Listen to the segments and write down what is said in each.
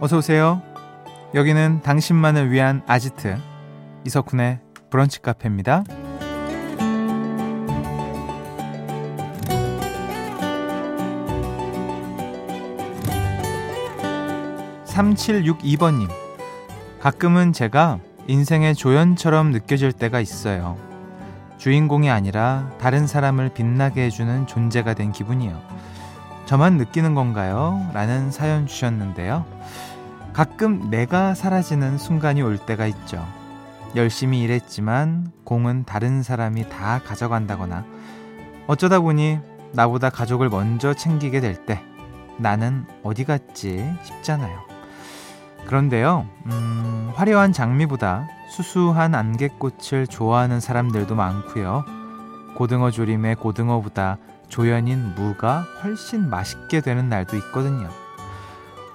어서 오세요. 여기는 당신만을 위한 아지트 이석훈의 브런치 카페입니다. 3762번님. 가끔은 제가 인생의 조연처럼 느껴질 때가 있어요. 주인공이 아니라 다른 사람을 빛나게 해주는 존재가 된 기분이요. 저만 느끼는 건가요? 라는 사연 주셨는데요. 가끔 내가 사라지는 순간이 올 때가 있죠. 열심히 일했지만 공은 다른 사람이 다 가져간다거나 어쩌다 보니 나보다 가족을 먼저 챙기게 될 때 나는 어디 갔지 싶잖아요. 그런데요, 음, 화려한 장미보다 수수한 안개꽃을 좋아하는 사람들도 많고요. 고등어 조림의 고등어보다 조연인 무가 훨씬 맛있게 되는 날도 있거든요.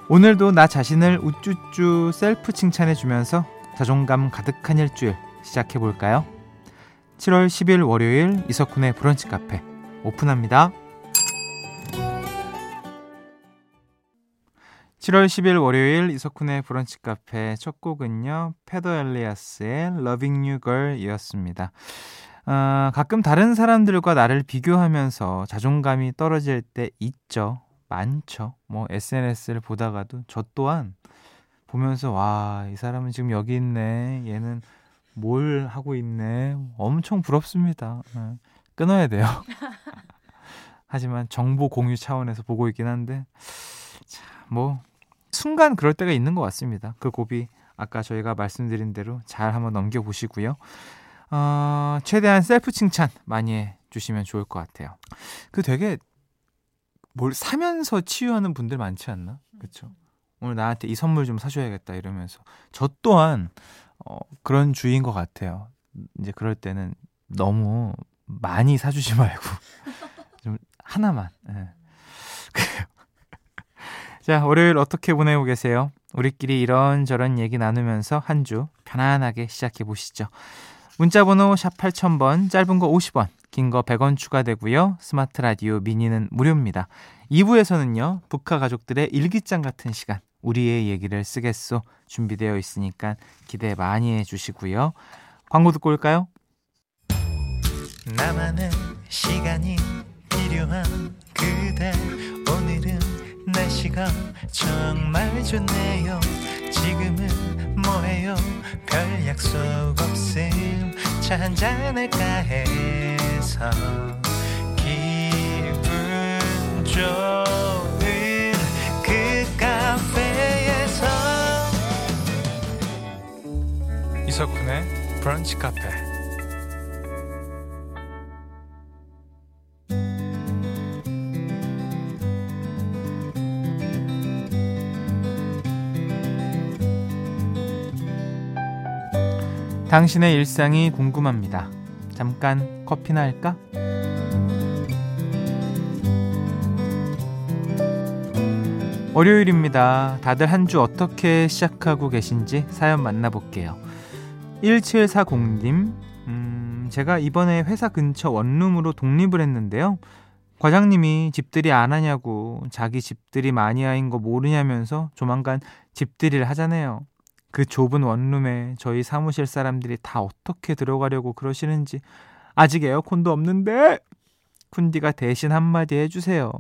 오늘도 나 자신을 우쭈쭈 셀프 칭찬해 주면서 자존감 가득한 일주일 시작해 볼까요? 7월 10일 월요일 이석훈의 브런치 카페 오픈합니다. 7월 10일 월요일 이석훈의 브런치 카페 첫 곡은요. 페더 엘리아스의 Loving You Girl 이었습니다. 어, 가끔 다른 사람들과 나를 비교하면서 자존감이 떨어질 때 있죠. 많죠. 뭐 SNS를 보다가도 저 또한 보면서 와, 이 사람은 지금 여기 있네. 얘는 뭘 하고 있네. 엄청 부럽습니다. 네. 끊어야 돼요. 하지만 정보 공유 차원에서 보고 있긴 한데 자, 뭐 순간 그럴 때가 있는 것 같습니다. 그 고비 아까 저희가 말씀드린 대로 잘 한번 넘겨보시고요. 어, 최대한 셀프 칭찬 많이 해주시면 좋을 것 같아요. 그 되게 뭘 사면서 치유하는 분들 많지 않나? 그렇죠. 오늘 나한테 이 선물 좀 사줘야겠다 이러면서 저 또한 어, 그런 주의인 것 같아요. 이제 그럴 때는 너무 많이 사주지 말고 좀 하나만. 네. 자, 월요일 어떻게 보내고 계세요? 우리끼리 이런저런 얘기 나누면서 한 주 편안하게 시작해 보시죠. 문자번호 샵 8000번, 짧은 거 50원, 긴 거 100원 추가되고요. 스마트 라디오 미니는 무료입니다. 2부에서는요, 북한 가족들의 일기장 같은 시간, 우리의 얘기를 쓰겠소 준비되어 있으니까 기대 많이 해주시고요. 광고 듣고 올까요? 나만의 시간이 필요한 그대 오늘은 날씨가 정말 좋네요 지금은 뭐해요 별 약속 없음 차 한잔 할까 해 그 이석훈의 브런치 카페 당신의 일상이 궁금합니다. 잠깐 커피나 할까? 월요일입니다. 다들 한 주 어떻게 시작하고 계신지 사연 만나볼게요. 1740님, 음, 제가 이번에 회사 근처 원룸으로 독립을 했는데요. 과장님이 집들이 안 하냐고 자기 집들이 마니아인 거 모르냐면서 조만간 집들이를 하잖아요. 그 좁은 원룸에 저희 사무실 사람들이 다 어떻게 들어가려고 그러시는지 아직 에어컨도 없는데 쿤디가 대신 한마디 해주세요.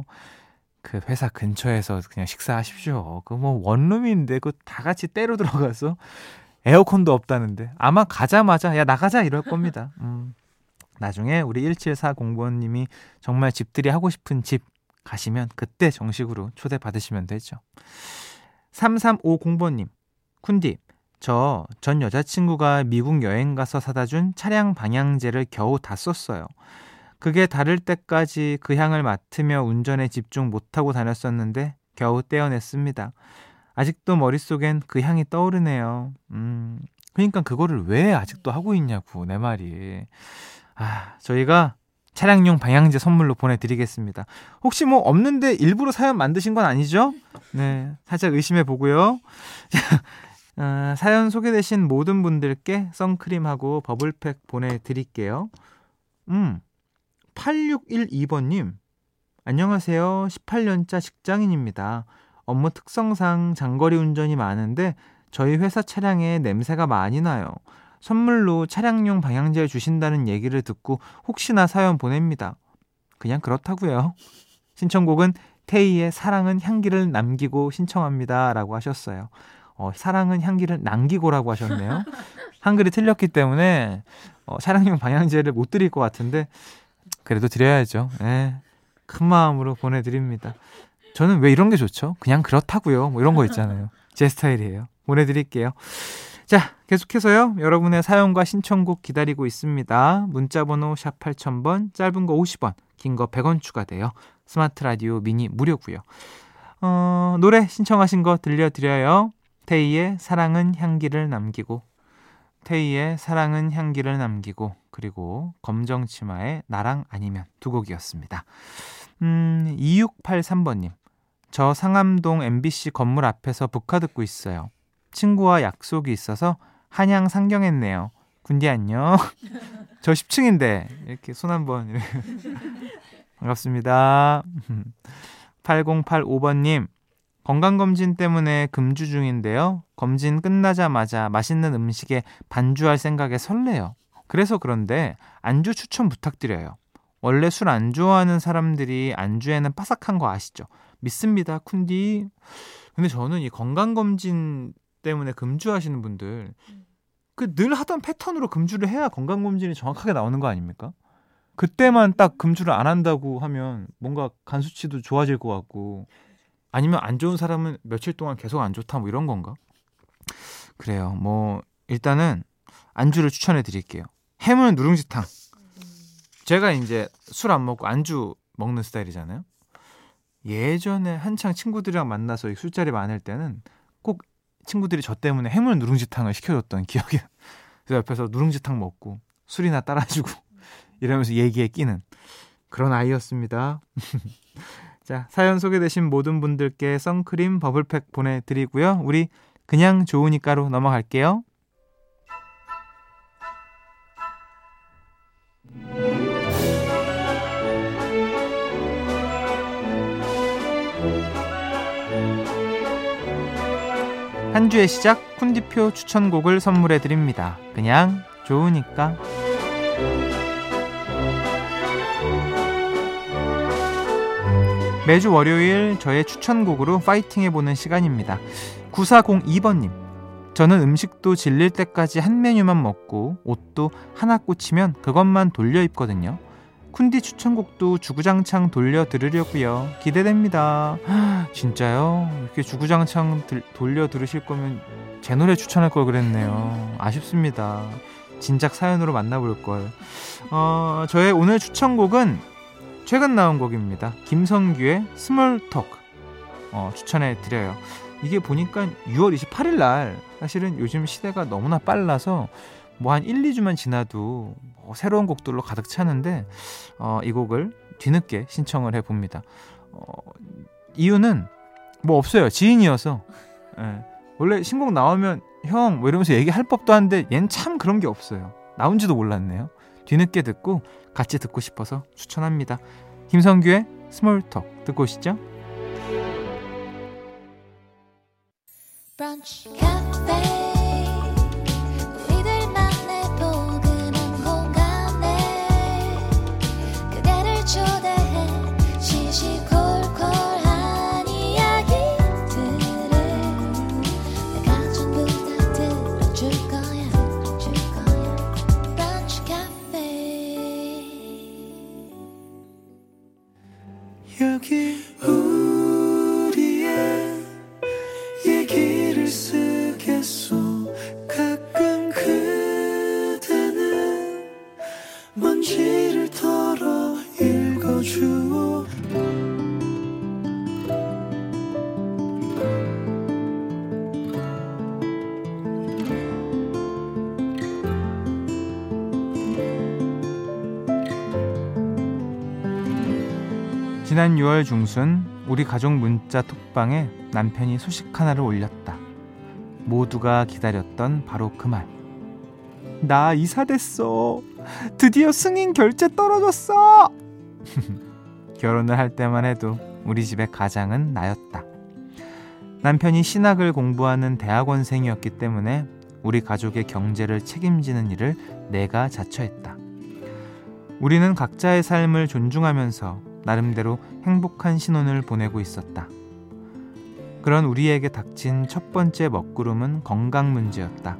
그 회사 근처에서 그냥 식사하십시오. 그 뭐 원룸인데 그 다 같이 때로 들어가서 에어컨도 없다는데 아마 가자마자 야 나가자 이럴 겁니다. 음. 나중에 우리 1740번님이 정말 집들이 하고 싶은 집 가시면 그때 정식으로 초대 받으시면 되죠. 3350번님 쿤디 저 전 여자친구가 미국 여행 가서 사다 준 차량 방향제를 겨우 다 썼어요. 그게 다를 때까지 그 향을 맡으며 운전에 집중 못하고 다녔었는데 겨우 떼어냈습니다. 아직도 머릿속엔 그 향이 떠오르네요. 음, 그러니까 그거를 왜 아직도 하고 있냐고, 내 말이. 아, 저희가 차량용 방향제 선물로 보내드리겠습니다. 혹시 뭐 없는데 일부러 사연 만드신 건 아니죠? 네, 살짝 의심해 보고요. 어, 사연 소개되신 모든 분들께 선크림하고 버블팩 보내드릴게요. 음, 8612번님, 안녕하세요. 18년차 직장인입니다. 업무 특성상 장거리 운전이 많은데 저희 회사 차량에 냄새가 많이 나요. 선물로 차량용 방향제 주신다는 얘기를 듣고 혹시나 사연 보냅니다. 그냥 그렇다고요. 신청곡은 테이의 사랑은 향기를 남기고 신청합니다. 라고 하셨어요. 어, 사랑은 향기를 남기고라고 하셨네요. 한글이 틀렸기 때문에 어, 차량용 방향제를 못 드릴 것 같은데 그래도 드려야죠. 네. 큰 마음으로 보내드립니다. 저는 왜 이런 게 좋죠? 그냥 그렇다고요. 뭐 이런 거 있잖아요. 제 스타일이에요. 보내드릴게요. 자, 계속해서요. 여러분의 사연과 신청곡 기다리고 있습니다. 문자번호 샵 8000번, 짧은 거 50원, 긴 거 100원 추가돼요. 스마트 라디오 미니 무료고요. 어, 노래 신청하신 거 들려드려요. 테이의 사랑은 향기를 남기고 테이의 사랑은 향기를 남기고 그리고 검정 치마의 나랑 아니면 두 곡이었습니다. 음, 2683번님. 저 상암동 MBC 건물 앞에서 북카 듣고 있어요. 친구와 약속이 있어서 한양 상경했네요. 군디 안녕. 저 10층인데 이렇게 손 한번 반갑습니다. 8085번님 건강검진 때문에 금주 중인데요. 검진 끝나자마자 맛있는 음식에 반주할 생각에 설레요. 그래서 그런데 안주 추천 부탁드려요. 원래 술 안 좋아하는 사람들이 안주에는 바삭한 거 아시죠? 믿습니다, 쿤디. 근데 저는 이 건강검진 때문에 금주하시는 분들 그 늘 하던 패턴으로 금주를 해야 건강검진이 정확하게 나오는 거 아닙니까? 그때만 딱 금주를 안 한다고 하면 뭔가 간 수치도 좋아질 것 같고 아니면 안 좋은 사람은 며칠 동안 계속 안 좋다 뭐 이런 건가? 그래요. 뭐 일단은 안주를 추천해 드릴게요. 해물 누룽지탕. 제가 이제 술 안 먹고 안주 먹는 스타일이잖아요. 예전에 한창 친구들이랑 만나서 술자리 많을 때는 꼭 친구들이 저 때문에 해물 누룽지탕을 시켜줬던 기억이. 그래서 옆에서 누룽지탕 먹고 술이나 따라주고 이러면서 얘기에 끼는 그런 아이였습니다. 자, 사연 소개되신 모든 분들께 선크림 버블팩 보내드리고요. 우리 그냥 좋으니까로 넘어갈게요. 한 주의 시작 쿤디표 추천곡을 선물해 드립니다. 그냥 좋으니까. 매주 월요일 저의 추천곡으로 파이팅 해보는 시간입니다. 9402번님. 저는 음식도 질릴 때까지 한 메뉴만 먹고 옷도 하나 꽂히면 그것만 돌려 입거든요. 쿤디 추천곡도 주구장창 돌려 들으려고요. 기대됩니다. 진짜요? 이렇게 주구장창 들, 돌려 들으실 거면 제 노래 추천할 걸 그랬네요. 아쉽습니다. 진작 사연으로 만나볼 걸. 어, 저의 오늘 추천곡은 최근 나온 곡입니다. 김성규의 스몰톡 어, 추천해 드려요. 이게 보니까 6월 28일 날 사실은 요즘 시대가 너무나 빨라서 뭐 한 1, 2주만 지나도 뭐 새로운 곡들로 가득 차는데 어, 이 곡을 뒤늦게 신청을 해 봅니다. 어, 이유는 뭐 없어요. 지인이어서. 예. 원래 신곡 나오면 형 뭐 이러면서 얘기할 법도 한데 얜 참 그런 게 없어요. 나온지도 몰랐네요. 뒤늦게 듣고 같이 듣고 싶어서 추천합니다. 김성규의 스몰톡 듣고 오시죠. 브런치, 지난 6월 중순 우리 가족 문자 톡방에 남편이 소식 하나를 올렸다. 모두가 기다렸던 바로 그 말. 나 이사됐어. 드디어 승인 결제 떨어졌어. 결혼을 할 때만 해도 우리 집의 가장은 나였다. 남편이 신학을 공부하는 대학원생이었기 때문에 우리 가족의 경제를 책임지는 일을 내가 자처했다. 우리는 각자의 삶을 존중하면서 나름대로 행복한 신혼을 보내고 있었다. 그런 우리에게 닥친 첫 번째 먹구름은 건강 문제였다.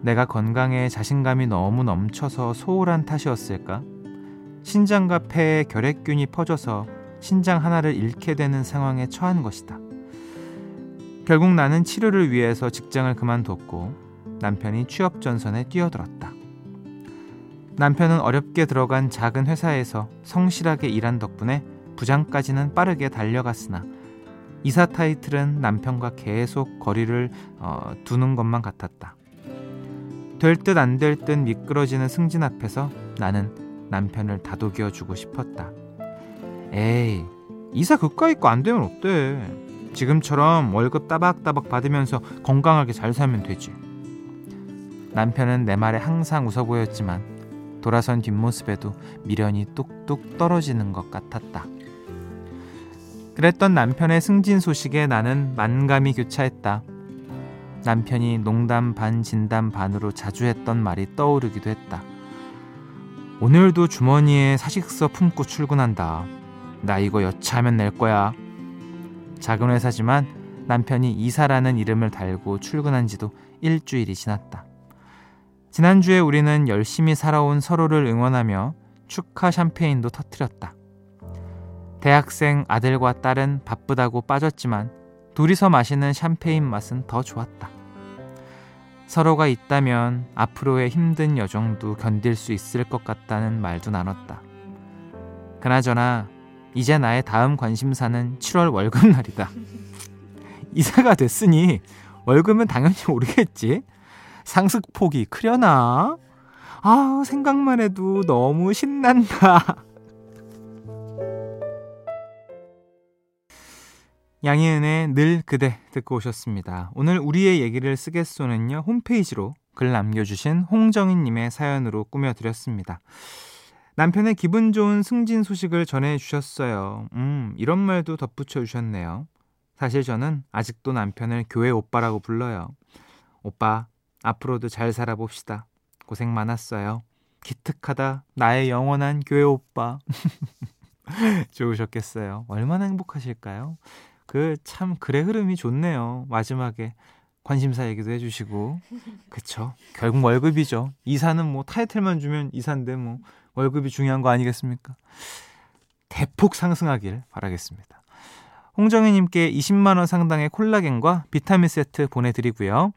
내가 건강에 자신감이 너무 넘쳐서 소홀한 탓이었을까? 신장과 폐에 결핵균이 퍼져서 신장 하나를 잃게 되는 상황에 처한 것이다. 결국 나는 치료를 위해서 직장을 그만뒀고 남편이 취업 전선에 뛰어들었다. 남편은 어렵게 들어간 작은 회사에서 성실하게 일한 덕분에 부장까지는 빠르게 달려갔으나 이사 타이틀은 남편과 계속 거리를 어, 두는 것만 같았다. 될 듯 안 될 듯 미끄러지는 승진 앞에서 나는 남편을 다독여 주고 싶었다. 에이, 이사 그까 있고 안 되면 어때? 지금처럼 월급 따박따박 받으면서 건강하게 잘 살면 되지. 남편은 내 말에 항상 웃어 보였지만 돌아선 뒷모습에도 미련이 뚝뚝 떨어지는 것 같았다. 그랬던 남편의 승진 소식에 나는 만감이 교차했다. 남편이 농담 반 진담 반으로 자주 했던 말이 떠오르기도 했다. 오늘도 주머니에 사직서 품고 출근한다. 나 이거 여차하면 낼 거야. 작은 회사지만 남편이 이사라는 이름을 달고 출근한 지도 일주일이 지났다. 지난주에 우리는 열심히 살아온 서로를 응원하며 축하 샴페인도 터트렸다. 대학생 아들과 딸은 바쁘다고 빠졌지만 둘이서 마시는 샴페인 맛은 더 좋았다. 서로가 있다면 앞으로의 힘든 여정도 견딜 수 있을 것 같다는 말도 나눴다. 그나저나 이제 나의 다음 관심사는 7월 월급날이다. 이사가 됐으니 월급은 당연히 오르겠지. 상승폭이 크려나? 아, 생각만 해도 너무 신난다. 양희은의 늘 그대 듣고 오셨습니다. 오늘 우리의 얘기를 쓰겠소는요, 홈페이지로 글 남겨주신 홍정희님의 사연으로 꾸며드렸습니다. 남편의 기분 좋은 승진 소식을 전해주셨어요. 음, 이런 말도 덧붙여 주셨네요. 사실 저는 아직도 남편을 교회 오빠라고 불러요. 오빠, 앞으로도 잘 살아봅시다. 고생 많았어요. 기특하다. 나의 영원한 교회 오빠. 좋으셨겠어요. 얼마나 행복하실까요? 그 참 글의 흐름이 좋네요. 마지막에 관심사 얘기도 해주시고 그쵸 결국 월급이죠 이사는 뭐 타이틀만 주면 이사인데 뭐 월급이 중요한 거 아니겠습니까? 대폭 상승하길 바라겠습니다. 홍정희님께 20만원 상당의 콜라겐과 비타민 세트 보내드리고요.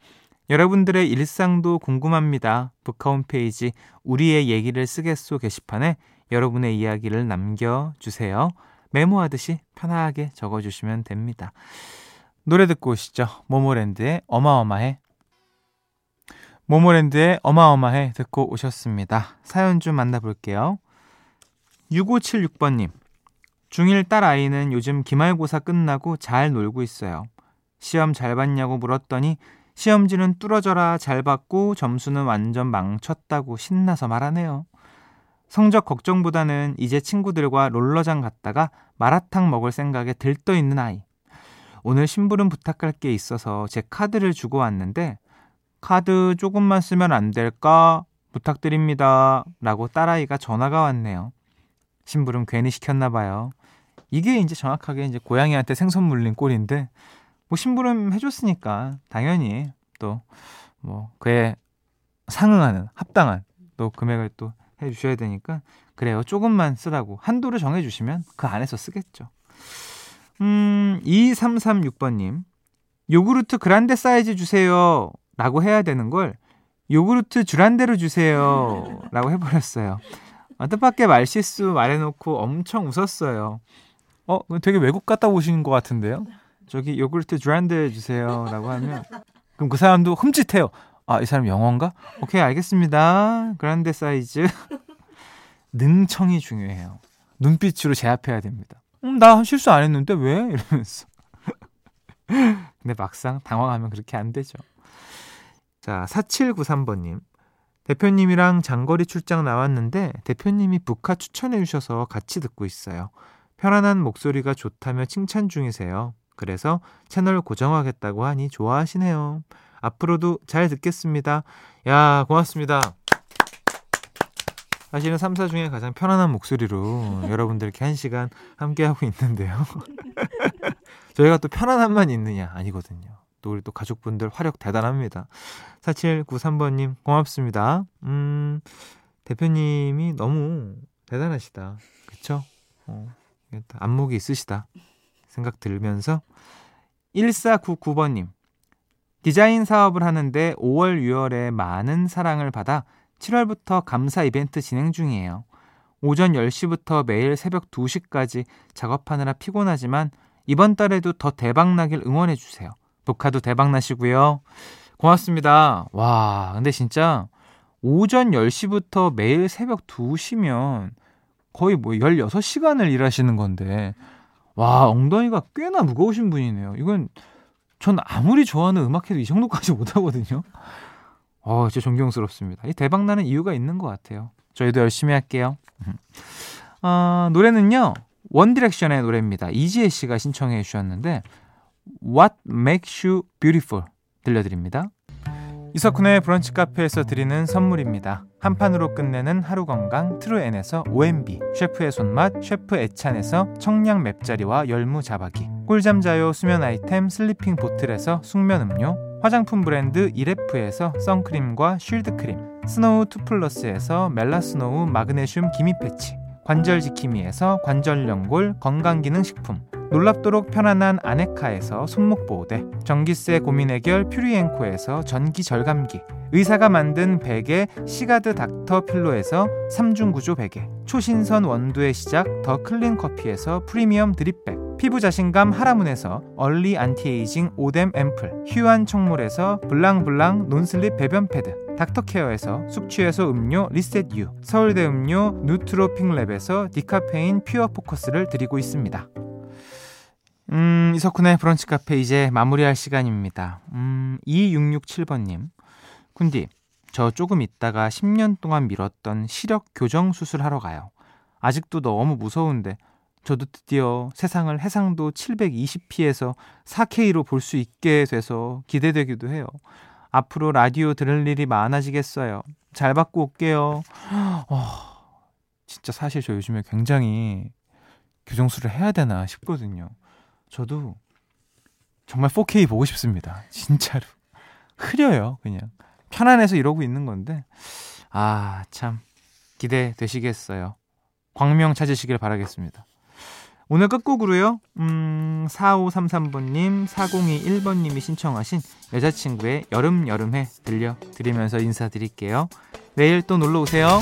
여러분들의 일상도 궁금합니다. 북카 홈페이지 우리의 얘기를 쓰겠소 게시판에 여러분의 이야기를 남겨주세요. 메모하듯이 편하게 적어주시면 됩니다. 노래 듣고 오시죠. 모모랜드의 어마어마해. 모모랜드의 어마어마해 듣고 오셨습니다. 사연 좀 만나볼게요. 6576번님. 중1 딸 아이는 요즘 기말고사 끝나고 잘 놀고 있어요. 시험 잘 봤냐고 물었더니 시험지는 뚫어져라 잘 봤고 점수는 완전 망쳤다고 신나서 말하네요. 성적 걱정보다는 이제 친구들과 롤러장 갔다가 마라탕 먹을 생각에 들떠 있는 아이. 오늘 심부름 부탁할 게 있어서 제 카드를 주고 왔는데 카드 조금만 쓰면 안 될까? 부탁드립니다. 라고 딸아이가 전화가 왔네요. 심부름 괜히 시켰나 봐요. 이게 이제 정확하게 이제 고양이한테 생선 물린 꼴인데 뭐 심부름 해줬으니까 당연히 또 뭐 그에 상응하는 합당한 또 금액을 또 해주셔야 되니까 그래요 조금만 쓰라고 한도를 정해주시면 그 안에서 쓰겠죠. 음 2336번님 요구르트 그란데 사이즈 주세요 라고 해야 되는 걸 요구르트 주란대로 주세요 라고 해버렸어요. 아, 뜻밖의 말실수 말해놓고 엄청 웃었어요. 어, 되게 외국 갔다 오신 것 같은데요? 저기 요구르트 주란대 주세요 라고 하면 그럼 그 사람도 흠칫해요. 아, 이 사람 영어인가? 오케이, 알겠습니다. 그란데 사이즈. 능청이 중요해요. 눈빛으로 제압해야 됩니다. 음, 나 실수 안 했는데 왜? 이러면서. 근데 막상 당황하면 그렇게 안 되죠. 자, 4793번님. 대표님이랑 장거리 출장 나왔는데 대표님이 북카 추천해 주셔서 같이 듣고 있어요. 편안한 목소리가 좋다며 칭찬 중이세요. 그래서 채널 고정하겠다고 하니 좋아하시네요. 앞으로도 잘 듣겠습니다. 야, 고맙습니다. 사실은 3, 4 중에 가장 편안한 목소리로 여러분들께 한 시간 함께하고 있는데요. 저희가 또 편안함만 있느냐? 아니거든요. 또 우리 또 가족분들 화력 대단합니다. 4793번님, 고맙습니다. 음, 대표님이 너무 대단하시다. 그쵸? 어, 안목이 있으시다. 생각 들면서 1499번님, 디자인 사업을 하는데 5월, 6월에 많은 사랑을 받아 7월부터 감사 이벤트 진행 중이에요. 오전 10시부터 매일 새벽 2시까지 작업하느라 피곤하지만 이번 달에도 더 대박나길 응원해주세요. 녹화도 대박나시고요. 고맙습니다. 와, 근데 진짜 오전 10시부터 매일 새벽 2시면 거의 뭐 16시간을 일하시는 건데, 와, 엉덩이가 꽤나 무거우신 분이네요. 이건 전 아무리 좋아하는 음악해도 이 정도까지 못하거든요. 어, 진짜 존경스럽습니다. 이 대박 나는 이유가 있는 것 같아요. 저희도 열심히 할게요. 어, 노래는요, 원디렉션의 노래입니다. 이지혜 씨가 신청해 주셨는데, What Makes You Beautiful 들려드립니다. 이석훈의 브런치 카페에서 드리는 선물입니다. 한 판으로 끝내는 하루 건강 트루엔에서 OMB, 셰프의 손맛 셰프 애찬에서 청양 맵자리와 열무 자박이, 꿀잠 자요 수면 아이템 슬리핑 보틀에서 숙면 음료, 화장품 브랜드 이레프에서 선크림과 shield 크림, 스노우 투플러스에서 멜라스노우 마그네슘 기미 패치, 관절 지킴이에서 관절 연골 건강기능식품, 놀랍도록 편안한 아네카에서 손목 보호대, 전기세 고민 해결 퓨리엔코에서 전기 절감기, 의사가 만든 베개 시가드 닥터 필로에서 3중 구조 베개, 초신선 원두의 시작 더 클린 커피에서 프리미엄 드립백, 피부 자신감 하라문에서 early anti-aging 오뎀 앰플, 휴안 청몰에서 블랑블랑 non-slip 배변 패드, 닥터케어에서 숙취해소 음료 리셋유, 서울대 음료 누트로핑랩에서 디카페인 퓨어 포커스를 드리고 있습니다. 음, 이석훈의 브런치 카페 이제 마무리할 시간입니다. 음, 2667번님. 군디, 저 조금 있다가 10년 동안 미뤘던 시력 교정 수술 하러 가요. 아직도 너무 무서운데, 저도 드디어 세상을 해상도 720p에서 4K로 볼 수 있게 돼서 기대되기도 해요. 앞으로 라디오 들을 일이 많아지겠어요. 잘 받고 올게요. 어, 진짜 사실 저 요즘에 굉장히 교정술을 해야 되나 싶거든요. 저도 정말 4K 보고 싶습니다. 진짜로. 흐려요, 그냥. 편안해서 이러고 있는 건데. 아, 참. 기대되시겠어요. 광명 찾으시길 바라겠습니다. 오늘 끝곡으로요, 음, 4533번님, 4021번님이 신청하신 여자친구의 여름, 여름해 들려드리면서 인사드릴게요. 내일 또 놀러 오세요.